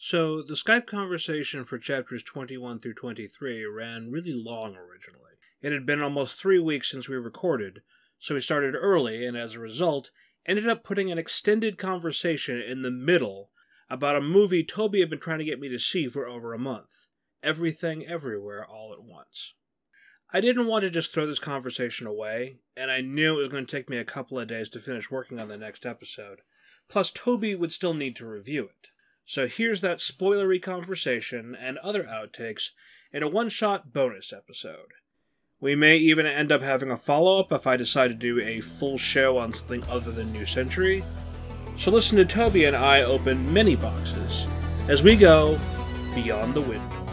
So, the Skype conversation for chapters 21 through 23 ran really long originally. It had been almost three weeks since we recorded, so we started early and as a result ended up putting an extended conversation in the middle about a movie Toby had been trying to get me to see for over a month Everything Everywhere All at Once. I didn't want to just throw this conversation away, and I knew it was going to take me a couple of days to finish working on the next episode. Plus, Toby would still need to review it. So here's that spoilery conversation and other outtakes in a one shot bonus episode. We may even end up having a follow up if I decide to do a full show on something other than New Century. So listen to Toby and I open many boxes as we go beyond the window.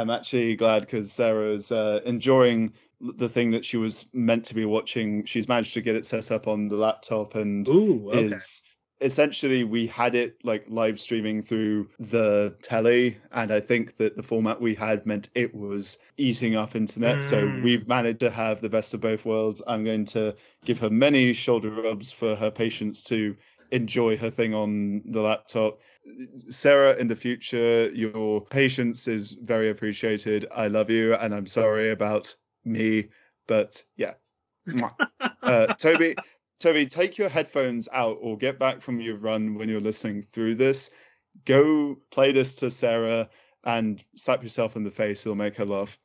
I'm actually glad because Sarah's uh, enjoying the thing that she was meant to be watching. She's managed to get it set up on the laptop and Ooh, okay. is essentially we had it like live streaming through the telly and i think that the format we had meant it was eating up internet so Mm. we've managed to have the best of both worlds i'm going to give her many shoulder rubs for her patience to enjoy her thing on the laptop sarah in the future your patience is very appreciated i love you and i'm sorry about me but yeah uh, toby Toby, take your headphones out or get back from your run when you're listening through this. Go play this to Sarah and slap yourself in the face. It'll make her laugh.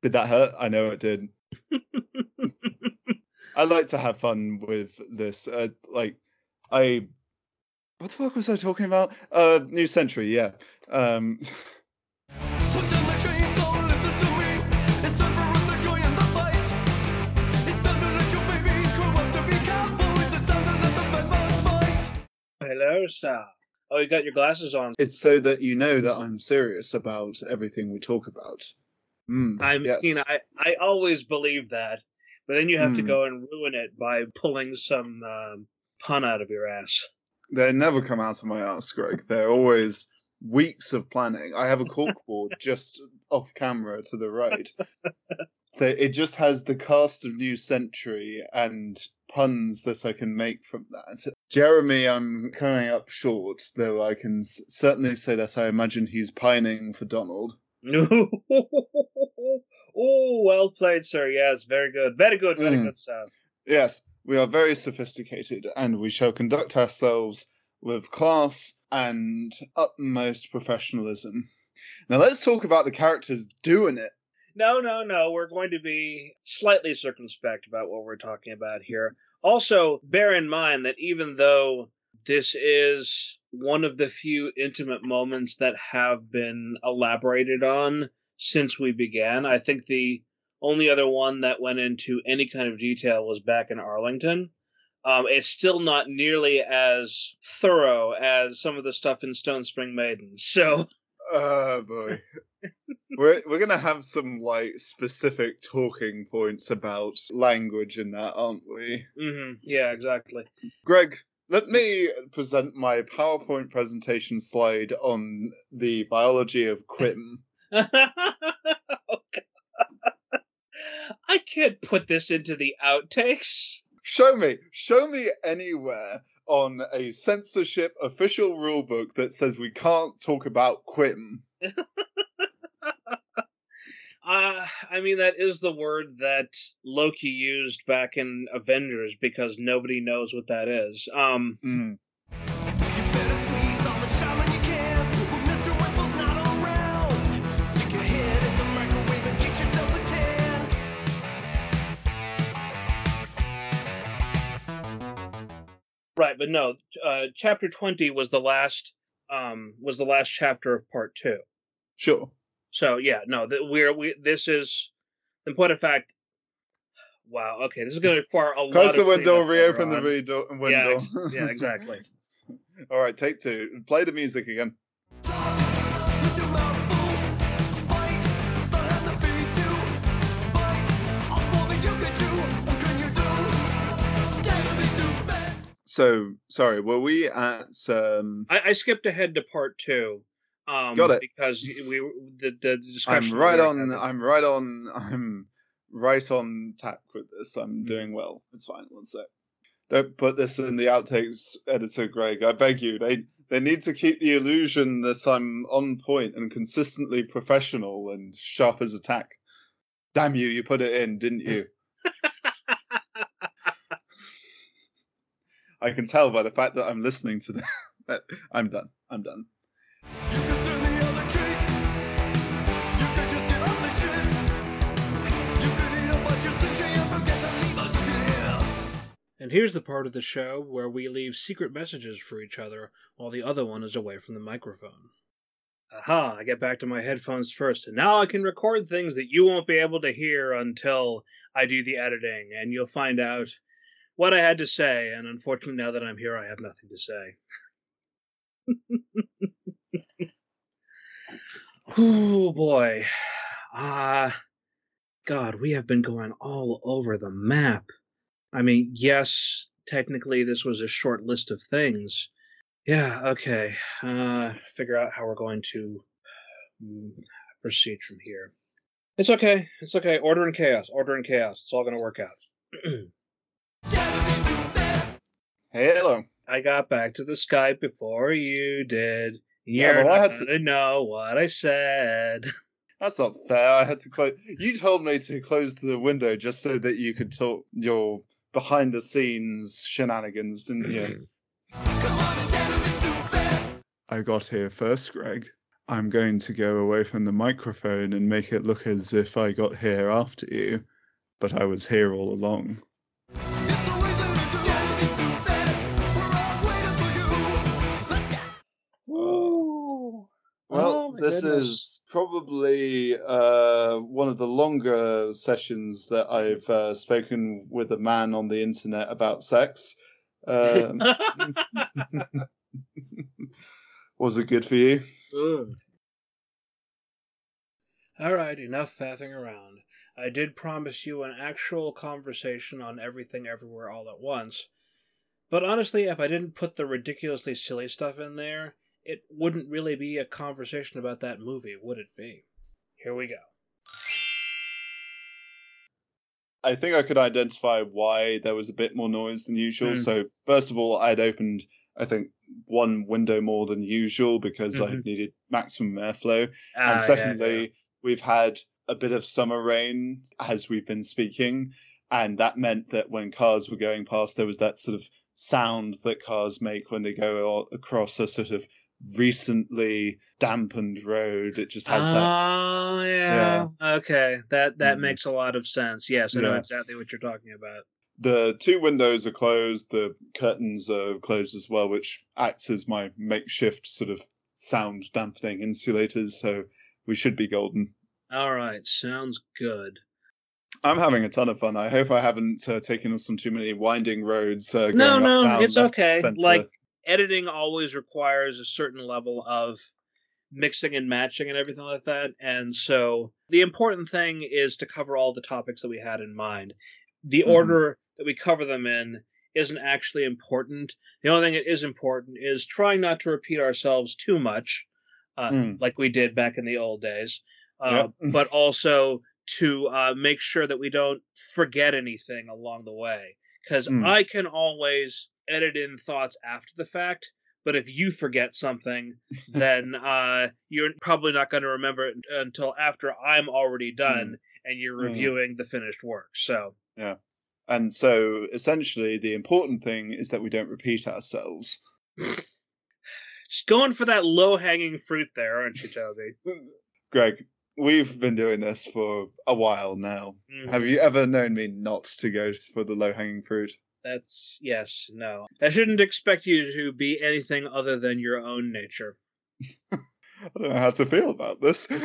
Did that hurt? I know it did. I like to have fun with this. Uh, like, I. What the fuck was I talking about? Uh, New Century, yeah. Um, Put down the chainsaw, listen to me. It's time for us to join the fight. It's time to let your babies grow up to be cowboys. It's time to let the bad boys fight. Hello, sir. Oh, you got your glasses on. it's so that you know that I'm serious about everything we talk about. Mm, I yes. mean, I, I always believe that, but then you have to Hmm. go and ruin it by pulling some um, pun out of your ass. They never come out of my ass, Greg. They're always weeks of planning. I have a corkboard just off camera to the right. So it just has the cast of New Century and puns that I can make from that. Jeremy, I'm coming up short, though I can certainly say that I imagine he's pining for Donald. oh, well played, sir. Yes, very good. Very good, very Mm. good, sir. Yes, we are very sophisticated, and we shall conduct ourselves with class and utmost professionalism. Now let's talk about the characters doing it. No, no, no. We're going to be slightly circumspect about what we're talking about here. Also, bear in mind that even though this is one of the few intimate moments that have been elaborated on since we began, I think the only other one that went into any kind of detail was back in Arlington. Um, it's still not nearly as thorough as some of the stuff in Stone Spring Maiden. So, Oh boy. we're we're gonna have some like specific talking points about language in that, aren't we? mhm, yeah, exactly. Greg, let me present my PowerPoint presentation slide on the biology of Quim. I can't put this into the outtakes. Show me, show me anywhere on a censorship official rulebook that says we can't talk about Quim. Uh, I mean, that is the word that Loki used back in Avengers because nobody knows what that is. Um, Mm. Right, but no, uh, chapter twenty was the last. Um, was the last chapter of part two. Sure. So yeah, no, that we're we. This is, in point of fact. Wow. Okay, this is going to require a lot. Close the window, reopen the redo- Yeah, window. ex- yeah, exactly. All right, take two. Play the music again. So, sorry, were we at um I, I skipped ahead to part two, Um, Got it. because we the the discussion. I'm right on. having- I'm right on. I'm right on tack with this. I'm doing well. It's fine. One sec. Don't put this in the outtakes, editor Greg. I beg you. They they need to keep the illusion that I'm on point and consistently professional and sharp as a tack. Damn you! You put it in, didn't you? I can tell by the fact that I'm listening to them that. I'm done. I'm done. You can turn the other cheek. You can just give up the shit. You can eat a bunch of sushi and forget to leave a tip. And here's the part of the show where we leave secret messages for each other while the other one is away from the microphone. Aha, I get back to my headphones first, and now I can record things that you won't be able to hear until I do the editing, and you'll find out what I had to say, and unfortunately, now that I'm here, I have nothing to say. oh boy. Ah, God, we have been going all over the map. I mean, yes, technically this was a short list of things. Yeah, okay. Uh, figure out how we're going to mm, proceed from here. It's okay. It's okay. Order and chaos. Order and chaos. It's all going to work out. Hello. I got back to the Skype before you did. Yeah, You're well, I had to- know what I said. That's not fair. I had to close. You told me to close the window just so that you could talk your behind the scenes shenanigans, didn't you? Come on and dance with me, stupid. I got here first, Greg. I'm going to go away from the microphone and make it look as if I got here after you, but I was here all along. This goodness. is probably uh, one of the longer sessions that I've uh, spoken with a man on the internet about sex. Um, was it good for you? All right, enough faffing around. I did promise you an actual conversation on everything everywhere all at once. But honestly, if I didn't put the ridiculously silly stuff in there, it wouldn't really be a conversation about that movie, would it be? Here we go. I think I could identify why there was a bit more noise than usual. Hmm. So, first of all, I'd opened, I think, one window more than usual because I Mhm. needed maximum airflow. Ah, and secondly, we've had a bit of summer rain as we've been speaking, and that meant that when cars were going past, there was that sort of sound that cars make when they go across a sort of recently dampened road. It just has that. Oh yeah. Okay. That that Mhm. makes a lot of sense. Yes, I know exactly what you're talking about. The two windows are closed. The curtains are closed as well, which acts as my makeshift sort of sound dampening insulators. So we should be golden. All right, sounds good. I'm having a ton of fun. I hope I haven't uh, taken us on too many winding roads. Uh, No, no, it's okay. centre. Like editing always requires a certain level of mixing and matching and everything like that. And so the important thing is to cover all the topics that we had in mind. The Mhm. order that we cover them in isn't actually important. The only thing that is important is trying not to repeat ourselves too much, uh, Mm. like we did back in the old days, uh, Yep. but also to uh, make sure that we don't forget anything along the way. Because Mm. I can always edit in thoughts after the fact, but if you forget something, then uh, you're probably not going to remember it until after I'm already done and you're Mm. reviewing the finished work. So, yeah, And so essentially, the important thing is that we don't repeat ourselves. just going for that low hanging fruit there, aren't you, Toby? Greg, we've been doing this for a while now. Mhm. Have you ever known me not to go for the low hanging fruit? That's yes, no. I shouldn't expect you to be anything other than your own nature. I don't know how to feel about this.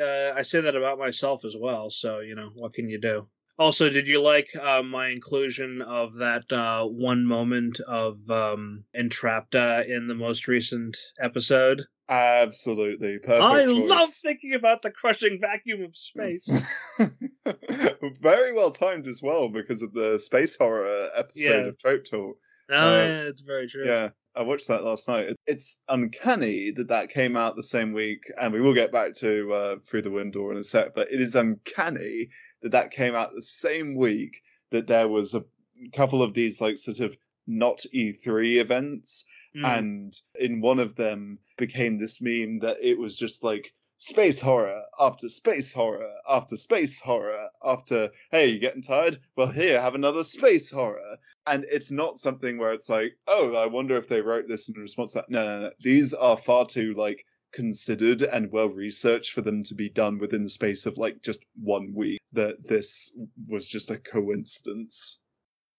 Uh, I say that about myself as well, so you know what can you do? Also, did you like uh, my inclusion of that uh, one moment of um, Entrapta in the most recent episode? Absolutely. Perfect. I choice. love thinking about the crushing vacuum of space. Very well timed as well because of the space horror episode Yeah. of Trope Talk. Oh, Uh, yeah, it's very true. Yeah. I watched that last night. It's uncanny that that came out the same week, and we will get back to uh, Through the Window in a sec. But it is uncanny that that came out the same week that there was a couple of these like sort of not E3 events, Mm. and in one of them became this meme that it was just like space horror after space horror after space horror after hey you getting tired? Well here have another space horror. And it's not something where it's like oh i wonder if they wrote this in response to that. No no no. These are far too like considered and well researched for them to be done within the space of like just one week that this was just a coincidence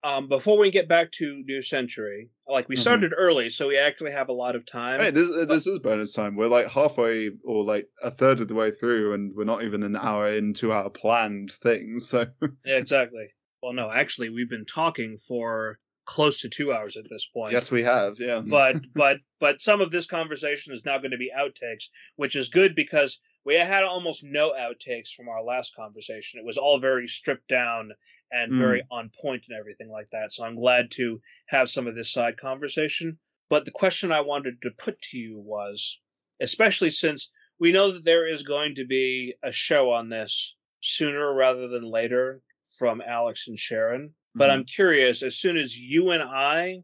um, before we get back to New Century, like we Mhm. started early, so we actually have a lot of time. Hey, this this is bonus time. We're like halfway or like a third of the way through, and we're not even an hour into our planned thing. So Yeah, exactly. Well, no, actually, we've been talking for close to two hours at this point. yes, we have. Yeah, but but but some of this conversation is now going to be outtakes, which is good because we had almost no outtakes from our last conversation. It was all very stripped down and very mm. on point and everything like that. So I'm glad to have some of this side conversation. But the question I wanted to put to you was, especially since we know that there is going to be a show on this sooner rather than later from Alex and Sharon. But Mhm. I'm curious, as soon as you and I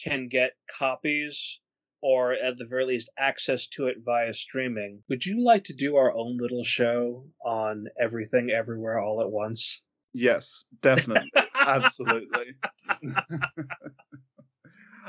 can get copies or at the very least access to it via streaming, would you like to do our own little show on everything everywhere all at once? yes, definitely, absolutely.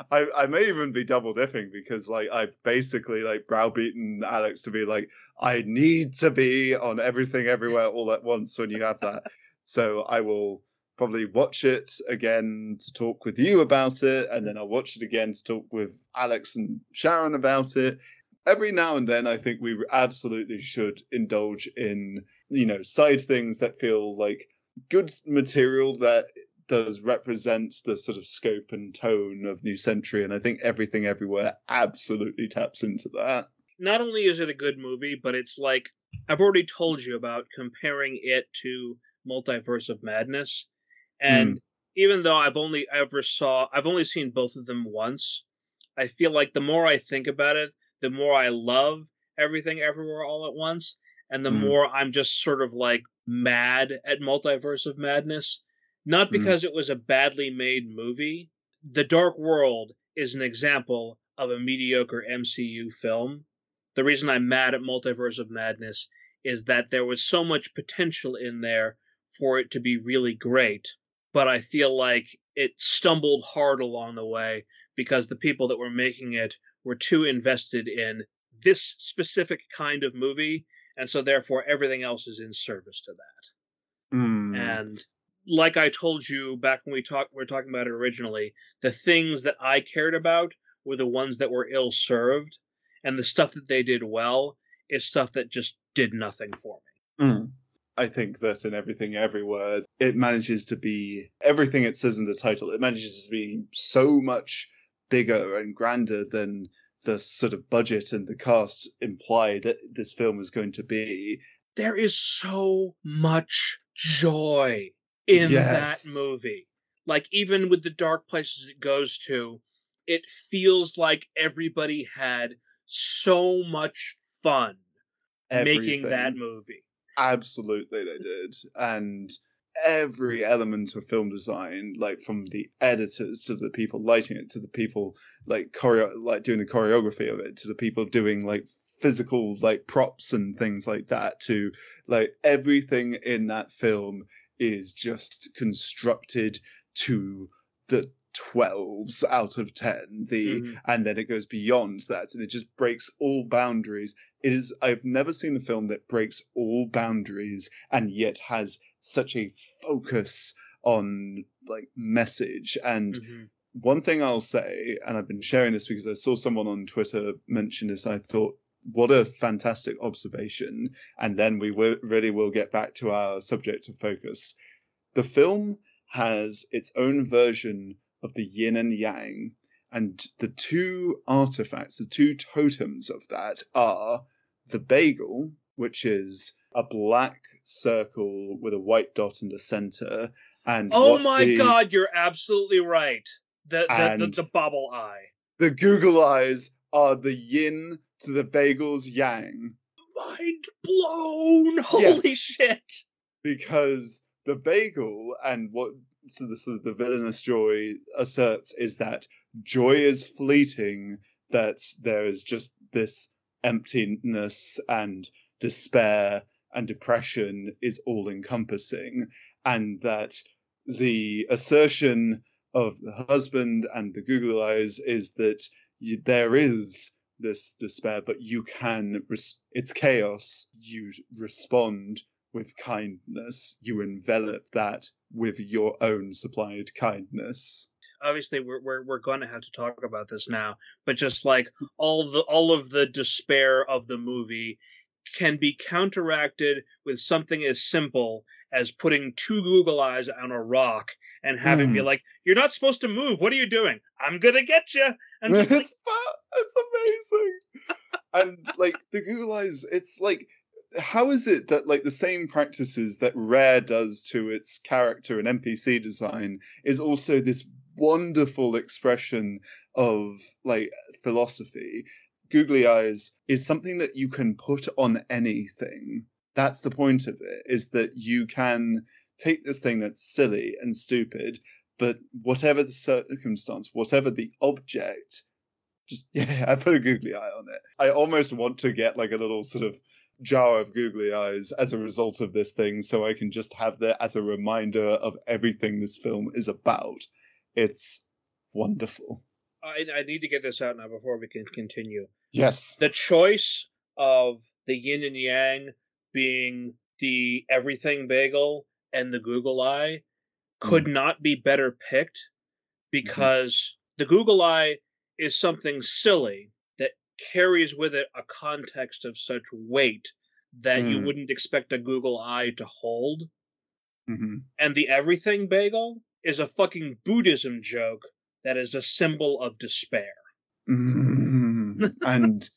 I I may even be double dipping because like I've basically like browbeaten Alex to be like I need to be on everything everywhere all at once when you have that. So I will probably watch it again to talk with you about it, and then I'll watch it again to talk with Alex and Sharon about it. Every now and then, I think we absolutely should indulge in, you know, side things that feel like good material that does represent the sort of scope and tone of New Century, and I think everything everywhere absolutely taps into that. Not only is it a good movie, but it's like I've already told you about comparing it to Multiverse of Madness. And even though I've only ever saw I've only seen both of them once, I feel like the more I think about it, the more I love everything everywhere all at once, and the Mm. more I'm just sort of like mad at Multiverse of Madness. Not Mm. because it was a badly made movie. The Dark World is an example of a mediocre MCU film. The reason I'm mad at Multiverse of Madness is that there was so much potential in there for it to be really great, but I feel like it stumbled hard along the way because the people that were making it were too invested in this specific kind of movie, and so therefore everything else is in service to that. Mm. And like I told you back when we talked, we were talking about it originally, the things that I cared about were the ones that were ill served, and the stuff that they did well is stuff that just did nothing for me. Mm. I think that in everything everywhere, it manages to be everything it says in the title. It manages to be so much bigger and grander than the sort of budget and the cast imply that this film is going to be. There is so much joy in Yes. that movie. Like even with the dark places it goes to, it feels like everybody had so much fun making that movie. Absolutely, they did. And every element of film design, like from the editors to the people lighting it, to the people like choreo- like doing the choreography of it, to the people doing like physical like props and things like that, to like everything in that film is just constructed to the 12s out of 10 the Mhm. and then it goes beyond that and it just breaks all boundaries it is i've never seen a film that breaks all boundaries and yet has such a focus on like message and Mhm. one thing i'll say and i've been sharing this because i saw someone on twitter mention this and i thought what a fantastic observation and then we will, really will get back to our subject of focus the film has its own version of the yin and yang and the two artifacts the two totems of that are the bagel which is a black circle with a white dot in the center and Oh my the- god, you're absolutely right. The the, the, the bubble eye. the Google eyes are the yin to the bagel's yang Mind blown! Holy Yes. shit! because the bagel and what so the the villainous joy asserts is that joy is fleeting, that there is just this emptiness and despair and depression is all encompassing, and that the assertion of the husband and the Google eyes is that you, there is this despair, but you can, res- it's chaos, you respond with kindness, you envelop that with your own supplied kindness. Obviously, we're we're we're going to have to talk about this now, but just like all the all of the despair of the movie can be counteracted with something as simple as putting two Google eyes on a rock and having be Hmm. like, "You're not supposed to move. What are you doing? I'm gonna get you." And just like, it's it's amazing. and like the Google Eyes, it's like how is it that like the same practices that Rare does to its character and NPC design is also this wonderful expression of like philosophy. Googly eyes is something that you can put on anything. That's the point of it, is that you can take this thing that's silly and stupid, but whatever the circumstance, whatever the object, just yeah, I put a googly eye on it. I almost want to get like a little sort of jar of googly eyes as a result of this thing, so I can just have that as a reminder of everything this film is about. It's wonderful. I, I need to get this out now before we can continue. Yes. The choice of the yin and yang being the everything bagel and the Google eye could mm. not be better picked mm-hmm. because the Google eye is something silly carries with it a context of such weight that you Mm. wouldn't expect a Google eye to hold. hmm And the everything bagel is a fucking Buddhism joke that is a symbol of despair. Mm. and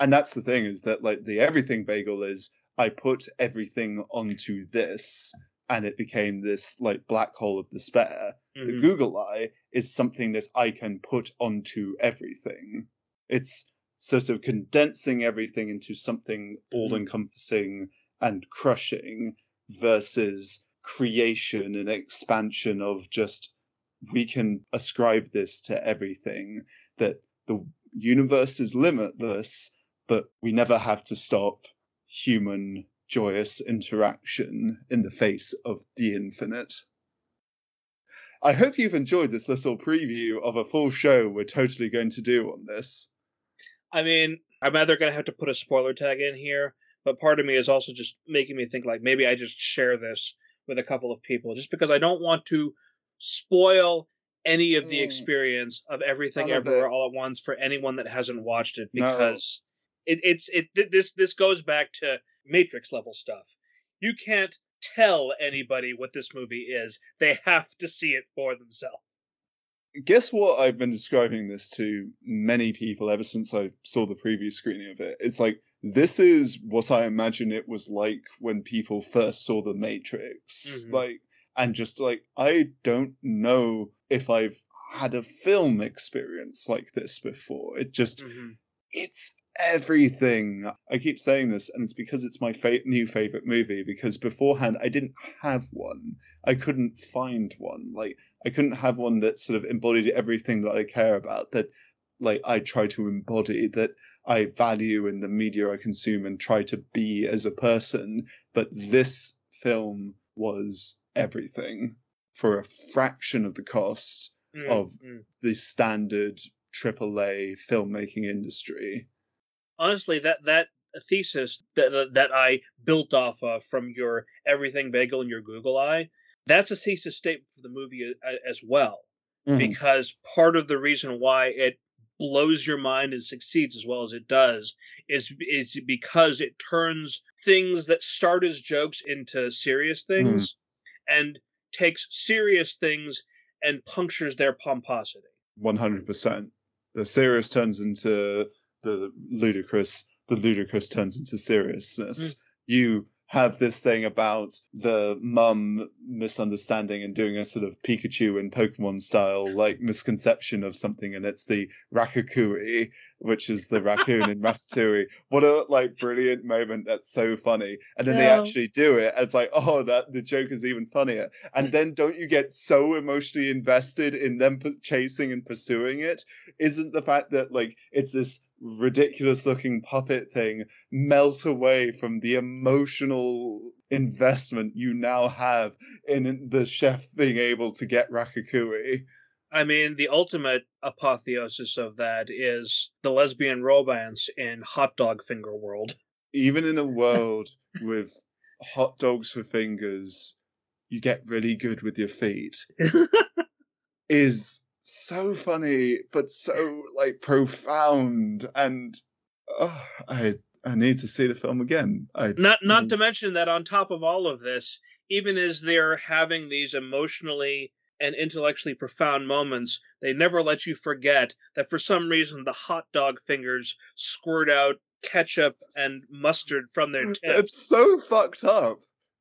and that's the thing is that like the everything bagel is I put everything onto this and it became this like black hole of despair. The Mhm. Google Eye is something that I can put onto everything. It's sort of condensing everything into something hmm. all encompassing and crushing versus creation and expansion of just we can ascribe this to everything that the universe is limitless but we never have to stop human joyous interaction in the face of the infinite I hope you've enjoyed this little preview of a full show we're totally going to do on this. I mean, I'm either going to have to put a spoiler tag in here, but part of me is also just making me think like maybe I just share this with a couple of people just because I don't want to spoil any of the Mm. experience of everything everywhere it. all at once for anyone that hasn't watched it No. because it, it's it th- this this goes back to Matrix level stuff. You can't tell anybody what this movie is. They have to see it for themselves. Guess what I've been describing this to many people ever since I saw the previous screening of it? It's like, this is what I imagine it was like when people first saw The Matrix. Mhm. Like, and just like, I don't know if I've had a film experience like this before. It just, it's everything. I keep saying this, and it's because it's my fa- new favorite movie. Because beforehand, I didn't have one. I couldn't find one. Like I couldn't have one that sort of embodied everything that I care about. That like I try to embody. That I value in the media I consume and try to be as a person. But this film was everything for a fraction of the cost Mm, Of- mm. the standard AAA filmmaking industry. Honestly that that thesis that that I built off of from your everything bagel and your Google eye that's a thesis statement for the movie uh, as well mm-hmm. because part of the reason why it blows your mind and succeeds as well as it does is is because it turns things that start as jokes into serious mm-hmm. things and takes serious things and punctures their pomposity. One hundred percent. The serious turns into the ludicrous. The ludicrous turns into seriousness. Mm. You have this thing about the mum misunderstanding and doing a sort of Pikachu and Pokemon style like misconception of something, and it's the Raccacoonie, which is the raccoon in Ratatouille. What a like brilliant moment! That's so funny. And then they actually do it. It's like, oh, that the joke is even funnier. And then don't you get so emotionally invested in them p- chasing and pursuing it? Isn't the fact that like it's this ridiculous looking puppet thing melt away from the emotional investment you now have in the chef being able to get Raccacoonie? I mean, the ultimate apotheosis of that is the lesbian romance in Hot Dog Finger World. Even in a world with hot dogs for fingers, you get really good with your feet. is so funny, but so like profound, and oh, I I need to see the film again. I Not not to Mm. mention that on top of all of this, even as they're having these emotionally and intellectually profound moments, they never let you forget that for some reason the hot dog fingers squirt out ketchup and mustard from their tips. It's so fucked up.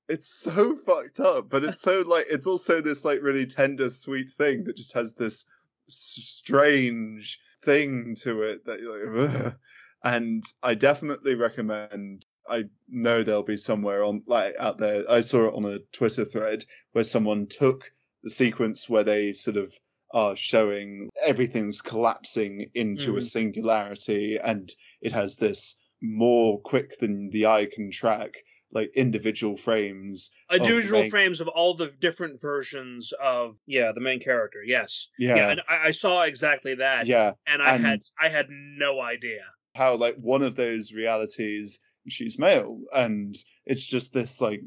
It's so fucked up, but it's so like it's also this like really tender, sweet thing that just has this strange thing to it that you're like, Ugh. and I definitely recommend. I know there'll be somewhere on like out there. I saw it on a Twitter thread where someone took the sequence where they sort of are showing everything's collapsing into a Mhm. singularity, and it has this more quick than the eye can track, like individual frames. Individual main- frames of all the different versions of yeah the main character. Yes, Yeah, and I, I saw exactly that, yeah. and I had I had no idea. How like one of those realities, she's male, and it's just this like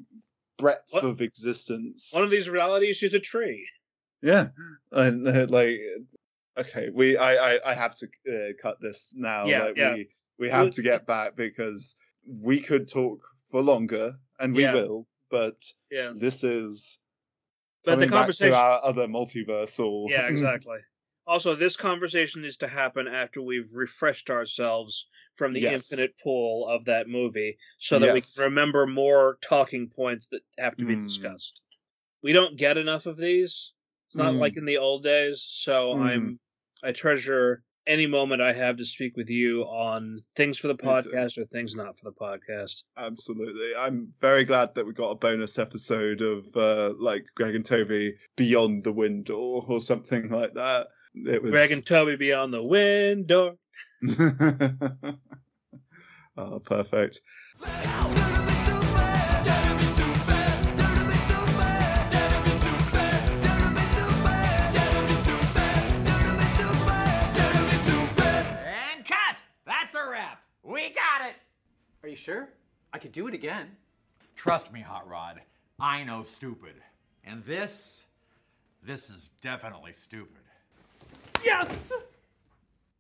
breadth What- of existence. One of these realities, she's a tree. Yeah, and uh, like, okay, we I I, I have to uh, cut this now. Yeah, like, yeah. We we have to get back because we could talk for longer, and we Yeah. will. But Yeah, this is but the coming back conversation. to our other multiversal. Yeah, exactly. Also, this conversation is to happen after we've refreshed ourselves from the Yes. infinite pool of that movie so that Yes. we can remember more talking points that have to be Mm. discussed. We don't get enough of these. It's not Mm. like in the old days, so Mm. I'm I treasure any moment I have to speak with you on things for the podcast or things not for the podcast. Absolutely. I'm very glad that we got a bonus episode of uh like Greg and Toby Beyond the Window or something like that. It was Greg and Toby beyond the window. oh, perfect. Are you sure? I could do it again. Trust me, Hot Rod. I know stupid. And this, this is definitely stupid. Yes!